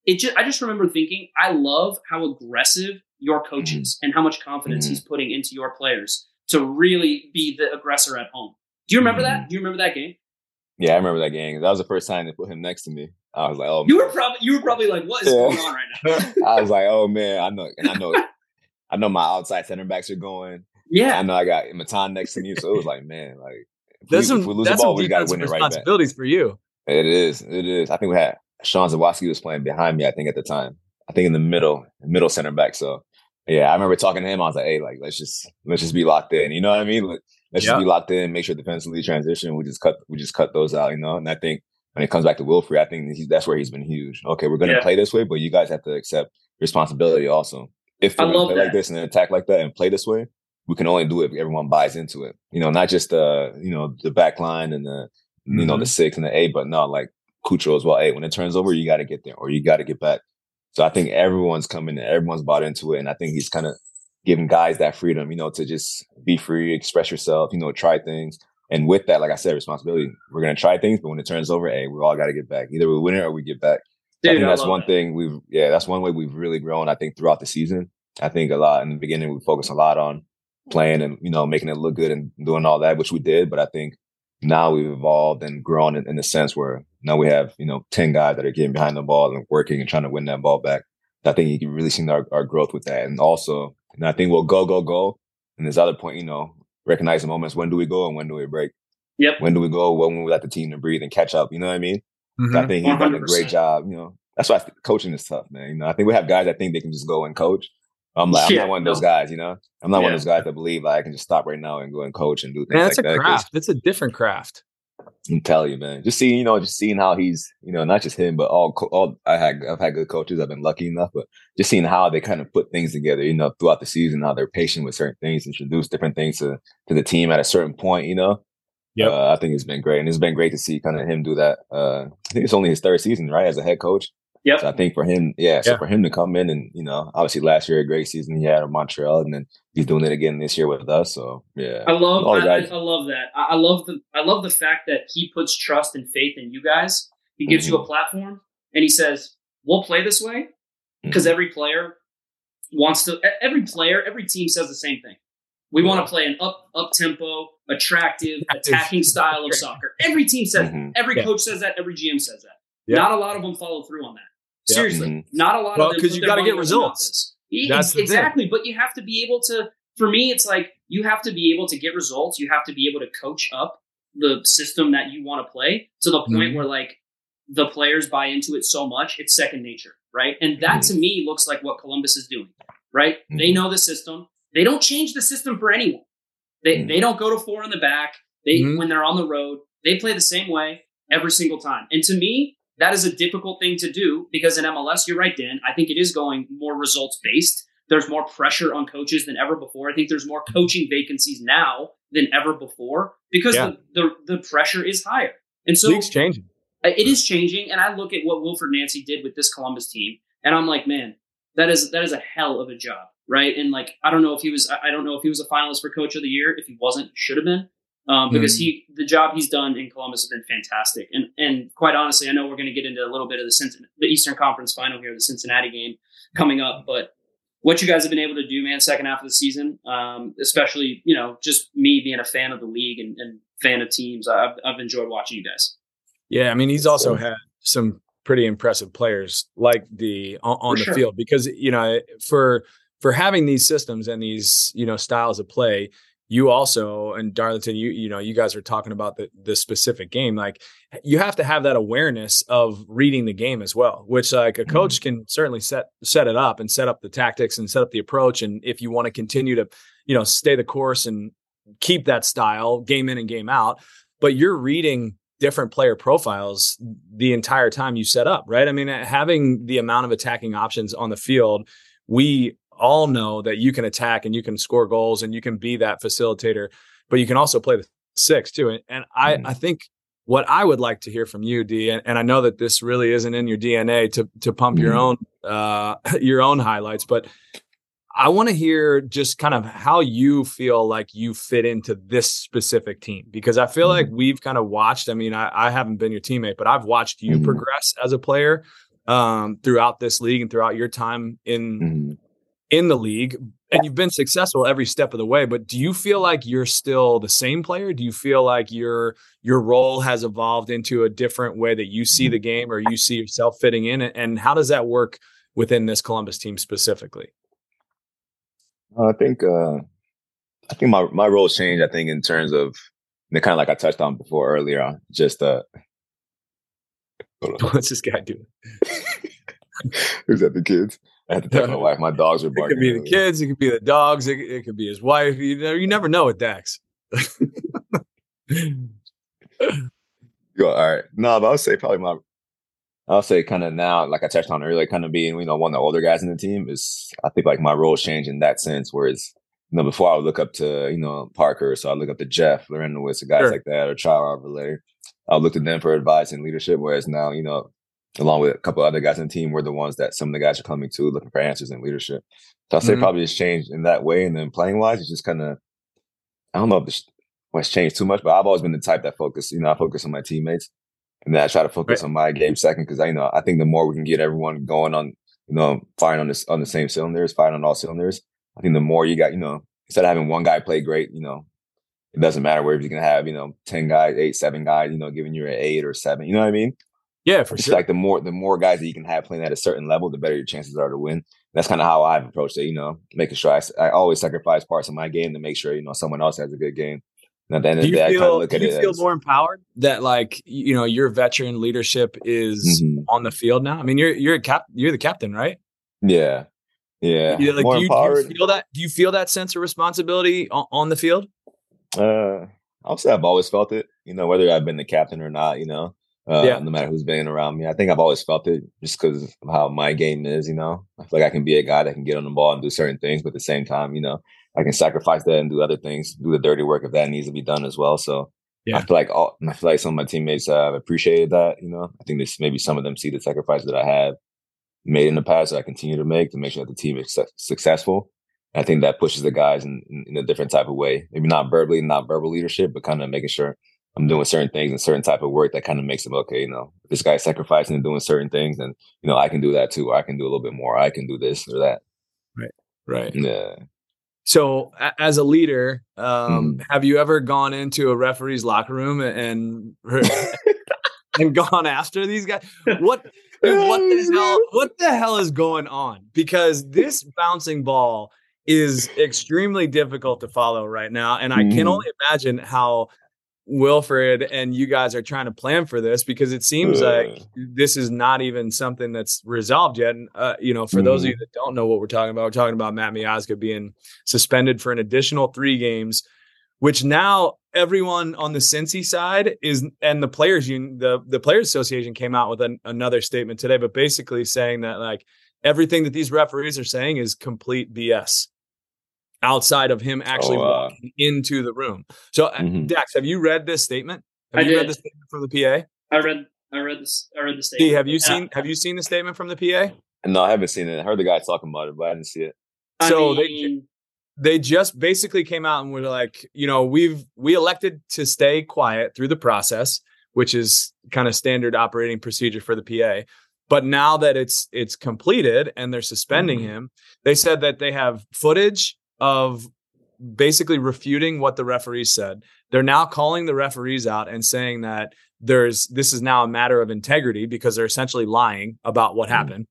it just I just remember thinking, I love how aggressive your coach Mhm. is and how much confidence Mhm. he's putting into your players to really be the aggressor at home. Do you remember that? Mm-hmm. Do you remember that game? yeah, I remember that game. That was the first time they put him next to me. I was like, oh, You were probably you were probably like, what is Yeah. going on right now? I was like, oh man, I know, and I know, I know my outside center backs are going. Yeah, I know I got Matan next to me, so it was like, man, like if That's we, some, if we lose the ball, we got to win it right back. responsibilities for you. It is, it is. I think we had Sean Zawadzki was playing behind me. I think at the time, I think in the middle, middle center back. So yeah, I remember talking to him. I was like, hey, like let's just let's just be locked in. You know what I mean? Like, let's Yeah. just be locked in. Make sure defensively transition. We just cut we just cut those out. You know, and I think. When it comes back to Wilfried, I think he's, that's where he's been huge. Okay, we're going to Yeah. play this way, but you guys have to accept responsibility also. If we're going love to play like this and attack like that and play this way, we can only do it if everyone buys into it. You know, not just the you know the back line and the you know the mm-hmm. six and the eight, but not like Cucho as well. Hey, when it turns over, you got to get there or you got to get back. So I think everyone's coming, in, everyone's bought into it, and I think he's kind of giving guys that freedom, you know, to just be free, express yourself, you know, try things. And with that, like I said, responsibility. We're gonna try things, but when it turns over, hey, we all got to get back. Either we win it or we get back. So I think that's love one that. thing we've yeah, that's one way we've really grown. I think throughout the season. I think a lot in the beginning we focused a lot on playing and you know making it look good and doing all that, which we did. But I think now we've evolved and grown in, in the sense where now we have you know ten guys that are getting behind the ball and working and trying to win that ball back. I think you can really see our, our growth with that, and also, and I think we'll go go go. And this other point, you know, recognize the moments. When do we go and when do we break? Yep. When do we go? When we let the team to breathe and catch up? You know what I mean? Mhm. I think he's done a great job. You know, that's why coaching is tough, man. You know, I think we have guys that think they can just go and coach. I'm like, I'm not one of those no. guys. You know, I'm not one of those guys that believe like I can just stop right now and go and coach and do things Man, that's like a that. 'cause- craft. That's a different craft. I'm telling you, man. Just seeing, you know, just seeing how he's, you know, not just him, but all, all I had, I've had good coaches. I've been lucky enough, but just seeing how they kind of put things together, you know, throughout the season, how they're patient with certain things, introduce different things to to the team at a certain point, you know. Yeah, uh, I think it's been great, and it's been great to see kind of him do that. Uh, I think it's only his third season, right, as a head coach. Yeah, so I think for him, yeah, so for him to come in and you know, obviously last year a great season he had in Montreal, and then he's doing it again this year with us. So yeah, I love I, I, love that. I, love the I love the fact that he puts trust and faith in you guys. He gives mm-hmm. you a mm-hmm. platform, and he says, "We'll play this way," because mm-hmm. every player wants to. Every player, every team says the same thing. We yeah. want to play an up up tempo, attractive, attacking style of soccer. Every team says mm-hmm. Every yeah. coach says that. Every GM says that. Not a lot of them follow through on that. Seriously, mm-hmm. not a lot well, of them because you got to get results. That's exactly, thing. but you have to be able to. For me, it's like you have to be able to get results. You have to be able to coach up the system that you want to play to the point mm-hmm. where like the players buy into it so much it's second nature, right? And that mm-hmm. to me looks like what Columbus is doing, right? They mm-hmm. know the system. They don't change the system for anyone. They mm-hmm. they don't go to four in the back. They mm-hmm. when they're on the road, they play the same way every single time. And to me, that is a difficult thing to do because in MLS, you're right, Dan. I think it is going more results based. There's more pressure on coaches than ever before. I think there's more coaching vacancies now than ever before because yeah. the, the, the pressure is higher. And so League's changing. It is changing. And I look at what Wilfried Nancy did with this Columbus team, and I'm like, man, that is that is a hell of a job, right? And like, I don't know if he was, I don't know if he was a finalist for Coach of the Year. If he wasn't, should have been um, because mm-hmm. he the job he's done in Columbus has been fantastic. And and quite honestly, I know we're going to get into a little bit of the Cincinnati, the Eastern Conference Final here, the Cincinnati game coming up, but what you guys have been able to do, man, second half of the season, um, especially you know just me being a fan of the league and, and fan of teams, I've I've enjoyed watching you guys. Yeah, I mean he's also had some pretty impressive players like the on, on the sure. field because you know for for having these systems and these you know styles of play you also and Darlington, you you know, you guys are talking about the the specific game. Like you have to have that awareness of reading the game as well, which like a coach mm-hmm. can certainly set set it up and set up the tactics and set up the approach. And if you want to continue to, you know, stay the course and keep that style game in and game out, but you're reading different player profiles the entire time you set up, right? I mean, having the amount of attacking options on the field, we all know that you can attack and you can score goals and you can be that facilitator, but you can also play the six too. And, and I, mm. I think what I would like to hear from you, D, and, and, I know that this really isn't in your DNA to to pump mm. your own uh, your own highlights, but I want to hear just kind of how you feel like you fit into this specific team because I feel mm. like we've kind of watched. I mean, I, I, haven't been your teammate, but I've watched you progress as a player um, throughout this league and throughout your time in mm-hmm in the league and you've been successful every step of the way but do you feel like you're still the same player? Do you feel like your your role has evolved into a different way that you see the game or you see yourself fitting in and how does that work within this Columbus team specifically? I think uh i think my my role changed i think in terms of the kind of like i touched on before earlier on just uh what's this guy doing? Who's that the kids I had to tell my wife my dogs are barking. It could be the kids. It could be the dogs. It, it could be his wife. You know, you never know with Dax. All right. No, but I would say probably my I'll say kind of now, like I touched on earlier, kind of being, you know, one of the older guys in the team is I think like my role changed in that sense. Whereas, you know, before I would look up to, you know, Parker. So I look up to Jeff, Larentowicz, guys sure. like that, or Charles Arbolé. I looked at them for advice and leadership. Whereas now, you know, along with a couple other guys in the team, were the ones that some of the guys are coming to looking for answers and leadership. So I'll say mm-hmm. probably it's changed in that way. And then playing wise, it's just kind of, I don't know if this what's changed too much, but I've always been the type that focus, you know, I focus on my teammates and then I try to focus right. on my game second because I, you know, I think the more we can get everyone going on, you know, firing on this on the same cylinders, firing on all cylinders, I think the more you got, you know, instead of having one guy play great, you know, it doesn't matter where you're going to have, you know, 10 guys, eight, seven guys, you know, giving you an eight or seven. You know what I mean? Yeah, for it's sure. Like the more the more guys that you can have playing at a certain level, the better your chances are to win. That's kind of how I've approached it. You know, making sure I, I always sacrifice parts of my game to make sure you know someone else has a good game. And at the end of the day, feel, I kind of look at it. Do you feel as, more empowered that like you know your veteran leadership is mm-hmm. on the field now? I mean, you're you're a cap, you're the captain, right? Yeah, yeah. yeah like, do you, do, you, feel that? Do you feel that sense of responsibility on, on the field? Uh, I'll say I've always felt it. You know, whether I've been the captain or not. You know, uh, yeah. no matter who's been around me. I think I've always felt it just because of how my game is. You know, I feel like I can be a guy that can get on the ball and do certain things, but at the same time, you know, I can sacrifice that and do other things, do the dirty work if that needs to be done as well. So yeah. I feel like all, I feel like some of my teammates have appreciated that. You know, I think this maybe some of them see the sacrifice that I have made in the past that I continue to make to make sure that the team is su- successful. I think that pushes the guys in, in, in, a different type of way. Maybe not verbally, not verbal leadership, but kind of making sure I'm doing certain things and certain type of work that kind of makes them okay. You know, this guy's sacrificing and doing certain things, and you know, I can do that too. I can do a little bit more. I can do this or that. Right. Right. Yeah. So, as a leader, um, mm. have you ever gone into a referee's locker room and and gone after these guys? What what the hell? What the hell is going on? Because this bouncing ball is extremely difficult to follow right now, and I mm. can mm-hmm. only imagine how Wilfried and you guys are trying to plan for this because it seems uh. like this is not even something that's resolved yet. And, uh, you know, for mm. those of you mm-hmm. that don't know what we're talking about, we're talking about Matt Miazga being suspended for an additional three games, which now everyone on the Cincy side is, and the players union, the, the Players Association came out with an, another statement today, but basically saying that like everything that these referees are saying is complete BS outside of him actually oh, uh, walking into the room. So, uh, mm-hmm. Dax, have you read this statement? Have I you did. read the statement from the PA? I read. I read this. I read the statement. D, have you seen? Have you seen the statement from the PA? No, I haven't seen it. I heard the guy talking about it, but I didn't see it. So mean, they they just basically came out and were like, you know, we've we elected to stay quiet through the process, which is kind of standard operating procedure for the PA. But now that it's it's completed and they're suspending mm-hmm. him, they said that they have footage of basically refuting what the referees said. They're now calling the referees out and saying that there's this is now a matter of integrity because they're essentially lying about what mm-hmm. happened.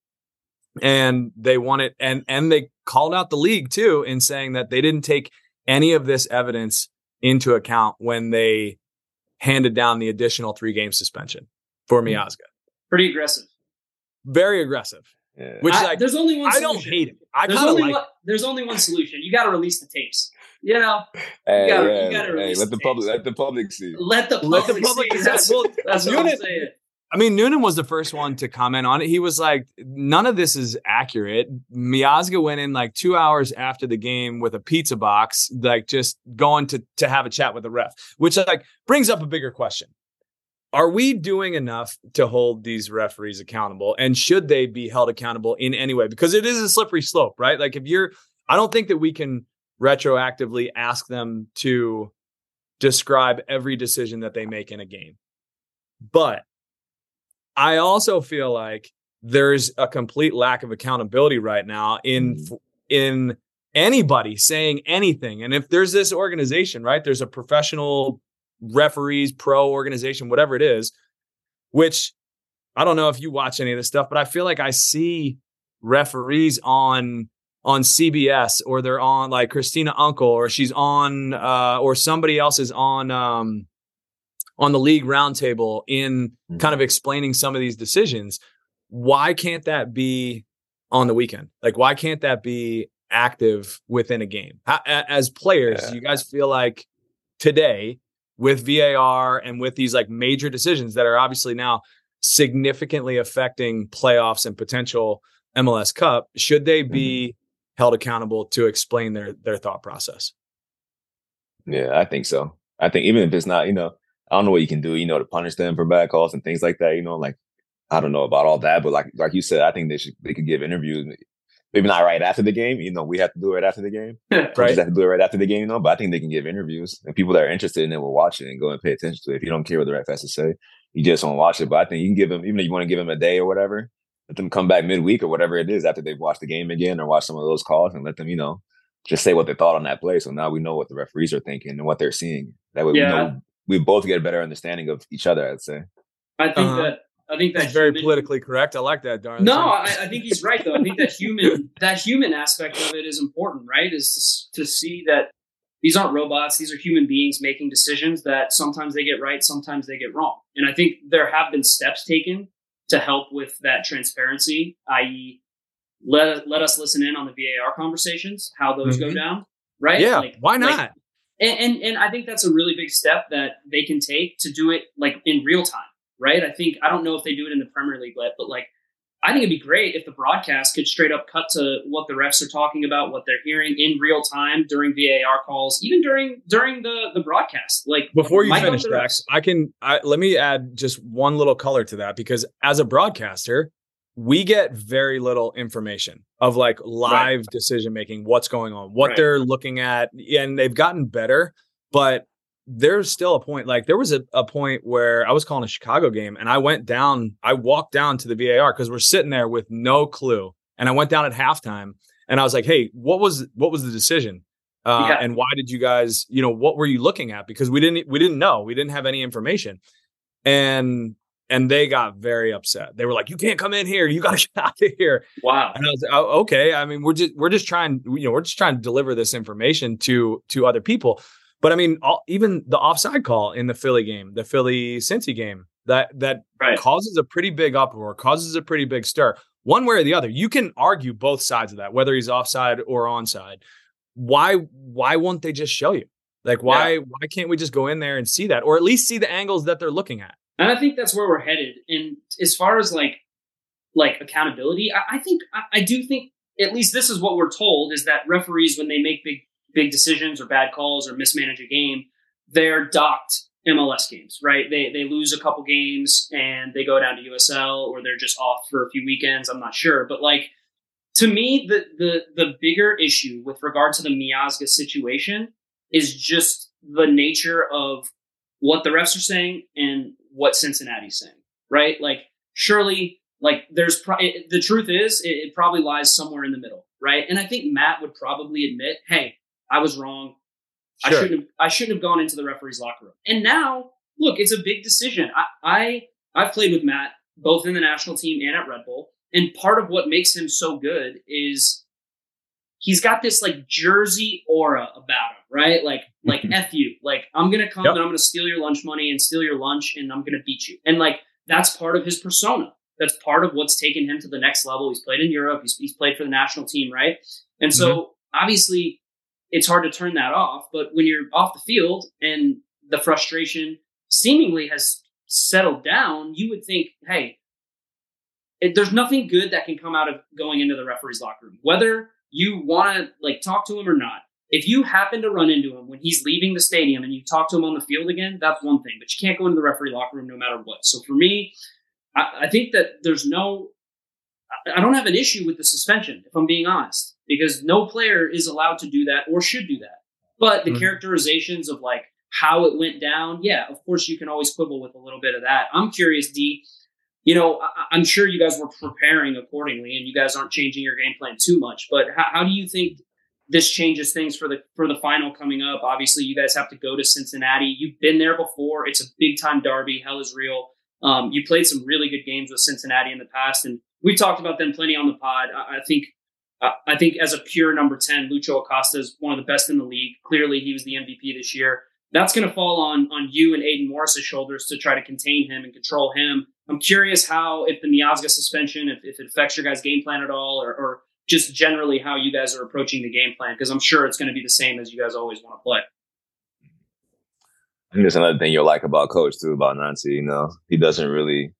And they want it and and they called out the league too in saying that they didn't take any of this evidence into account when they handed down the additional three game suspension for mm-hmm. Miazga. Pretty aggressive. Very aggressive. Yeah. Which I, like there's only one. I don't hate it. I there's only like one, there's only one solution. You got to release the tapes. You know, hey, you gotta, yeah, you gotta hey, let the, the public let the public see. Let the public, let the public see. That's, well, that's what I'm saying. I mean, Noonan was the first one to comment on it. He was like, none of this is accurate. Miazga went in like two hours after the game with a pizza box, like just going to to have a chat with the ref, which like brings up a bigger question are we doing enough to hold these referees accountable? And should they be held accountable in any way? Because it is a slippery slope right? Like if you're i don't think that we can retroactively ask them to describe every decision that they make in a game. But i also feel like there's a complete lack of accountability right now in mm. in anybody saying anything. And if there's this organization right there's a professional referees, pro organization, whatever it is, which I don't know if you watch any of this stuff, but I feel like I see referees on on CBS or they're on like Cristina Unkel or she's on uh or somebody else is on um on the league roundtable in mm-hmm. kind of explaining some of these decisions. Why can't that be on the weekend? Like why can't that be active within a game? How, as players, yeah. you guys feel like today with VAR and with these like major decisions that are obviously now significantly affecting playoffs and potential MLS Cup, should they be mm-hmm. held accountable to explain their their thought process? Yeah, I think so. I think even if it's not, you know, I don't know what you can do, you know, to punish them for bad calls and things like that. You know, like I don't know about all that, but like like you said, I think they should they could give interviews maybe not right after the game. You know, we have to do it right after the game. right. have to do it right after the game, you know. But I think they can give interviews, and people that are interested in it will watch it and go and pay attention to it. If you don't care what the ref has to say, you just won't watch it. But I think you can give them, even if you want to give them a day or whatever, let them come back midweek or whatever it is after they've watched the game again or watched some of those calls, and let them, you know, just say what they thought on that play. So now we know what the referees are thinking and what they're seeing. That way, yeah. we know we both get a better understanding of each other. I'd say. I think uh-huh. that I think that's very human, politically correct. I like that, darn. No, I, I, think he's right though. I think that human that human aspect of it is important, right? Is to, to see that these aren't robots; these are human beings making decisions that sometimes they get right, sometimes they get wrong. And I think there have been steps taken to help with that transparency, i.e., let let us listen in on the VAR conversations, how those mm-hmm. go down, right? Yeah, like, why not? Like, and, and and I think that's a really big step that they can take to do it like in real time, right? I think I don't know if they do it in the Premier League yet, but like I think it'd be great if the broadcast could straight up cut to what the refs are talking about, what they're hearing in real time during VAR calls, even during during the the broadcast. Like before you finish, Dax, I can I, let me add just one little color to that because as a broadcaster, we get very little information of like live right. decision making, what's going on, what right. they're looking at, and they've gotten better, but there's still a point like there was a, a point where I was calling a Chicago game and I went down, I walked down to the VAR because we're sitting there with no clue. And I went down at halftime and I was like, hey, what was what was the decision? Uh, yeah. and why did you guys, you know, what were you looking at? Because we didn't we didn't know. We didn't have any information. And and they got very upset. They were like, "You can't come in here. You got to get out of here." Wow. And I was like, oh, "Okay. I mean, we're just we're just trying, you know, we're just trying to deliver this information to to other people." But I mean, all, even the offside call in the Philly game, the Philly Cincy game, that that right. causes a pretty big uproar, causes a pretty big stir, one way or the other. You can argue both sides of that, whether he's offside or onside. Why why won't they just show you? Like why yeah. why can't we just go in there and see that, or at least see the angles that they're looking at? And I think that's where we're headed. And as far as like like accountability, I, I think I, I do think at least this is what we're told is that referees when they make big big decisions or bad calls or mismanage a game, they're docked MLS games, right? They they lose a couple games and they go down to USL or they're just off for a few weekends. I'm not sure, but like to me, the the the bigger issue with regard to the Miazga situation is just the nature of what the refs are saying and what Cincinnati's saying, right? Like, surely, like, there's pro- it, the truth is, it, it probably lies somewhere in the middle, right? And I think Matt would probably admit, hey, I was wrong. Sure. I shouldn't have, I shouldn't have gone into the referee's locker room. And now, look, it's a big decision. I, I I've played with Matt both in the national team and at Red Bull, and part of what makes him so good is he's got this like Jersey aura about him, right? Like like mm-hmm. f you, like I'm gonna come yep. and I'm gonna steal your lunch money and steal your lunch and I'm gonna beat you, and like that's part of his persona. That's part of what's taken him to the next level. He's played in Europe. He's, he's played for the national team, right? And so mm-hmm. obviously it's hard to turn that off. But when you're off the field and the frustration seemingly has settled down, you would think, hey, it, there's nothing good that can come out of going into the referee's locker room, whether you want to like talk to him or not. If you happen to run into him when he's leaving the stadium and you talk to him on the field again, that's one thing. But you can't go into the referee locker room no matter what. So for me, I, I think that there's no, I don't have an issue with the suspension, if I'm being honest because no player is allowed to do that or should do that. But the mm-hmm. characterizations of like how it went down, yeah, of course you can always quibble with a little bit of that. I'm curious, D. You know, I- am sure you guys were preparing accordingly, and you guys aren't changing your game plan too much. But how, how do you think this changes things for the for the final coming up? Obviously, you guys have to go to Cincinnati. You've been there before. It's a big time derby. Hell is real. Um, you played some really good games with Cincinnati in the past, and we've talked about them plenty on the pod. I, I think uh, I think as a pure number 10, Lucho Acosta is one of the best in the league. Clearly, he was the MVP this year. That's going to fall on, on you and Aidan Morris's shoulders to try to contain him and control him. I'm curious how, if the Miazga suspension, if, if it affects your guys' game plan at all, or, or just generally how you guys are approaching the game plan, because I'm sure it's going to be the same as you guys always want to play. I think there's another thing you'll like about Coach, too, about Nancy. You know, he doesn't really,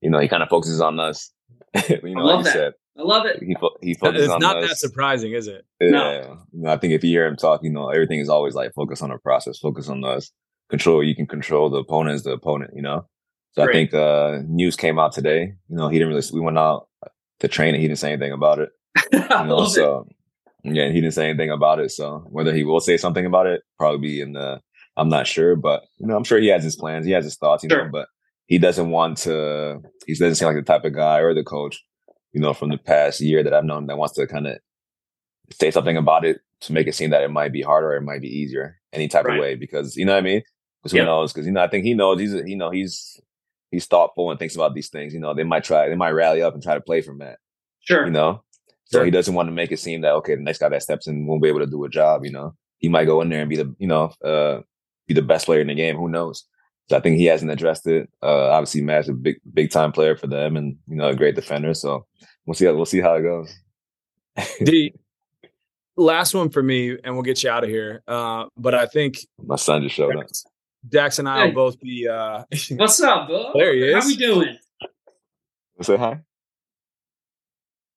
you know, he kind of focuses on us. you know, like that. Said, I love it. He fo- he focuses It's not us. that surprising, is it? Yeah. No. I think if you hear him talk, you know, everything is always like focus on the process, focus on us, control. You can control the opponent is the opponent, you know. So Great. I think uh news came out today. You know, he didn't really. We went out to train, and he didn't say anything about it. You know, so it. yeah, he didn't say anything about it. So whether he will say something about it, probably be in the. I'm not sure, but you know, I'm sure he has his plans. He has his thoughts, you sure. know, but he doesn't want to. He doesn't seem like the type of guy or the coach you know, from the past year that I've known that wants to kind of say something about it to make it seem that it might be harder or it might be easier, any type right. of way. Because you know what I mean? Because who yep. knows? Because you know, I think he knows he's you know he's he's thoughtful and thinks about these things. You know, they might try, they might rally up and try to play from that. Sure. You know, so sure. he doesn't want to make it seem that okay, the next guy that steps in won't be able to do a job. You know, he might go in there and be the you know uh be the best player in the game. Who knows? So I think he hasn't addressed it. Uh, obviously, Matt's a big, big time player for them, and you know, a great defender. So we'll see. How, we'll see how it goes. D, last one for me, and we'll get you out of here. Uh, but I think my son just showed up. Dax and I hey. will both be. Uh, What's up, bro? There he is. How we doing? Say hi.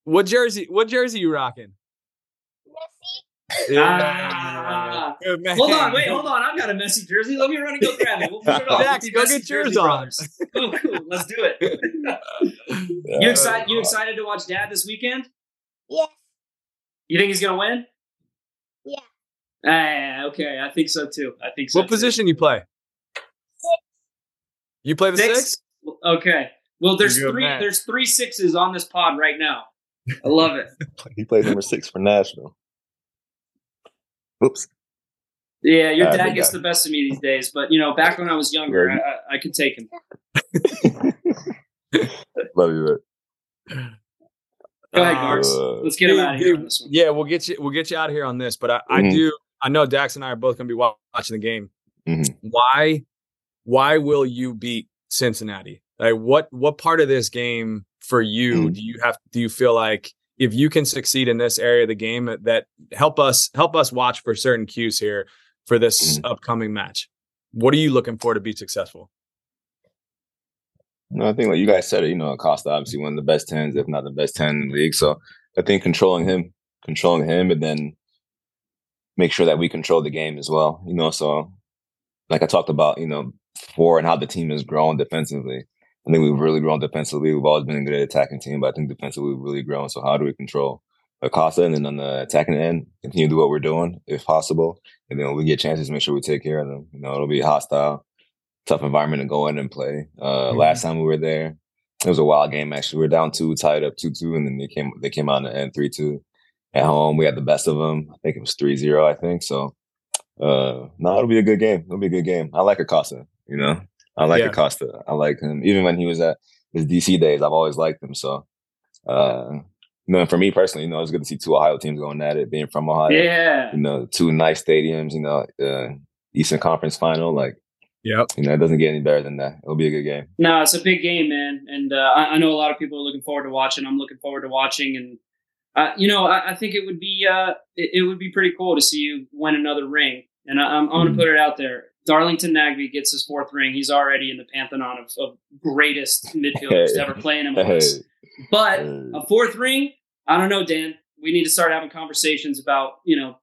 What jersey? What jersey you rocking? Messi. Yeah. Ah. hold on, wait, hold on. I've got a Messi jersey. Let me run and go grab it. We'll put it on. Dax, go get yours on. cool, cool. Let's do it. you excited? You excited to watch Dad this weekend? Yes. You think he's gonna win? Yeah. Ah, okay. I think so too. I think so. What too. position you play? Six. You play the six? six? Okay. Well, there's three. Man. There's three sixes on this pod right now. I love it. he plays number six for Nashville. Oops. Yeah, your dad gets the best of me these days, but you know, back when I was younger, I, I, could take him. Love you, man. Go ahead, Marks. Uh, Let's get him out of here. Yeah, we'll get you. We'll get you out of here on this. But I, mm-hmm. I do. I know Dax and I are both going to be watching the game. Mm-hmm. Why? Why will you beat Cincinnati? Like, what? What part of this game for you mm-hmm. do you have? Do you feel like if you can succeed in this area of the game, that help us help us watch for certain cues here for this mm-hmm. upcoming match? What are you looking for to be successful? No, I think like you guys said you know, Acosta obviously one of the best tens, if not the best ten in the league. So I think controlling him, controlling him, and then make sure that we control the game as well. You know, so like I talked about, you know, before and how the team has grown defensively. I think we've really grown defensively. We've always been a good attacking team, but I think defensively we've really grown. So how do we control Acosta and then on the attacking end, continue to do what we're doing if possible. And then when we get chances, make sure we take care of them. You know, it'll be hostile tough environment to go in and play. Uh, mm-hmm. Last time we were there, it was a wild game. Actually, we were down two, tied up two two, and then they came they came out in the end three two. At home, we had the best of them. I think it was 3-0, I think so. Uh, no, it'll be a good game. It'll be a good game. I like Acosta. You know, I like yeah. Acosta. I like him. Even when he was at his DC days, I've always liked him. So, uh, you know, for me personally, you know, it's good to see two Ohio teams going at it. Being from Ohio, yeah, you know, two nice stadiums. You know, uh, Eastern Conference Final, like Yep. You know, it doesn't get any better than that. It'll be a good game. No, it's a big game, man. And uh, I, I, know a lot of people are looking forward to watching. I'm looking forward to watching. And, uh, you know, I, I, think it would be uh, it, it, would be pretty cool to see you win another ring. And I, am going to put it out there. Darlington Nagbe gets his fourth ring. He's already in the pantheon of, of greatest midfielders hey. to ever play in MLS. Hey. But a fourth ring, I don't know, Dan. We need to start having conversations about, you know,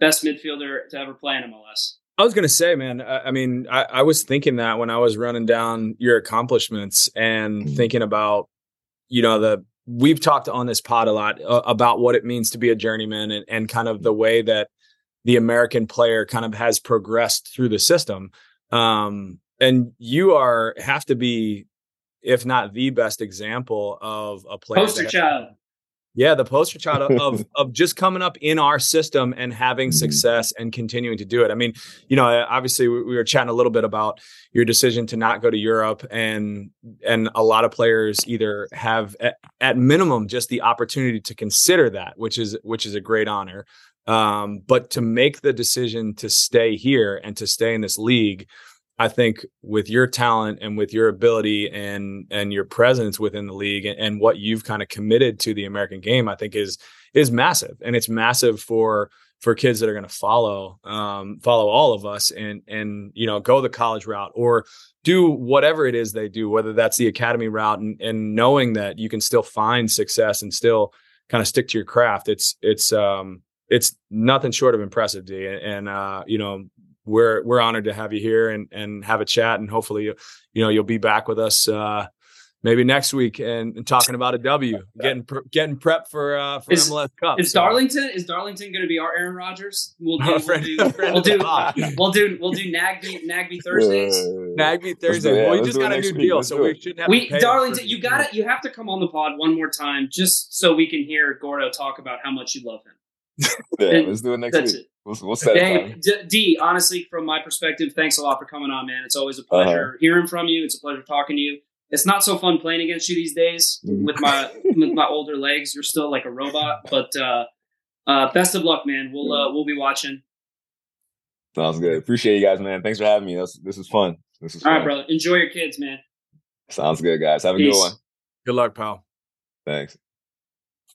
best midfielder to ever play in MLS. I was gonna say, man. I, I mean, I, I, was thinking that when I was running down your accomplishments and mm-hmm. thinking about, you know, the we've talked on this pod a lot uh, about what it means to be a journeyman and, and kind of the way that the American player kind of has progressed through the system. Um, and you are have to be, if not the best example of a player. Poster child. Yeah, the poster child of of just coming up in our system and having mm-hmm. success and continuing to do it. I mean, you know, obviously we, we were chatting a little bit about your decision to not go to Europe, and and a lot of players either have at, at minimum just the opportunity to consider that, which is which is a great honor. Um, but to make the decision to stay here and to stay in this league I think with your talent and with your ability and and your presence within the league and, and what you've kind of committed to the American game, I think is is massive, and it's massive for for kids that are going to follow um, follow all of us and and you know go the college route or do whatever it is they do, whether that's the academy route and, and knowing that you can still find success and still kind of stick to your craft. It's it's um it's nothing short of impressive, D. And, and uh, you know, we're we're honored to have you here and and have a chat and hopefully you, you know you'll be back with us uh, maybe next week and, and, talking about a W, getting pre- getting prep for uh, for is, MLS Cup. Is so. Darlington is Darlington going to be our Aaron Rodgers? We'll do, we'll, do, we'll, do we'll do we'll do Nagbe Nagbe Thursdays. Nagbe Thursday. well, we just got a new deal, so we shouldn't have. We Darlington, you got to you have to come on the pod one more time just so we can hear Gordo talk about how much you love him. yeah, let's do it next week. It. We'll, we'll set hey, D, D, honestly, from my perspective, thanks a lot for coming on, man. It's always a uh-huh. pleasure uh-huh. hearing from you. It's a pleasure talking to you. It's not so fun playing against you these days mm-hmm. with my with my older legs. You're still like a robot, but uh, uh, best of luck, man. We'll uh, we'll be watching. Sounds good. Appreciate you guys, man. Thanks for having me. This, this is fun. This is all fun. right, brother. Enjoy your kids, man. Sounds good, guys. Have a Peace. good one. Good luck, pal. Thanks.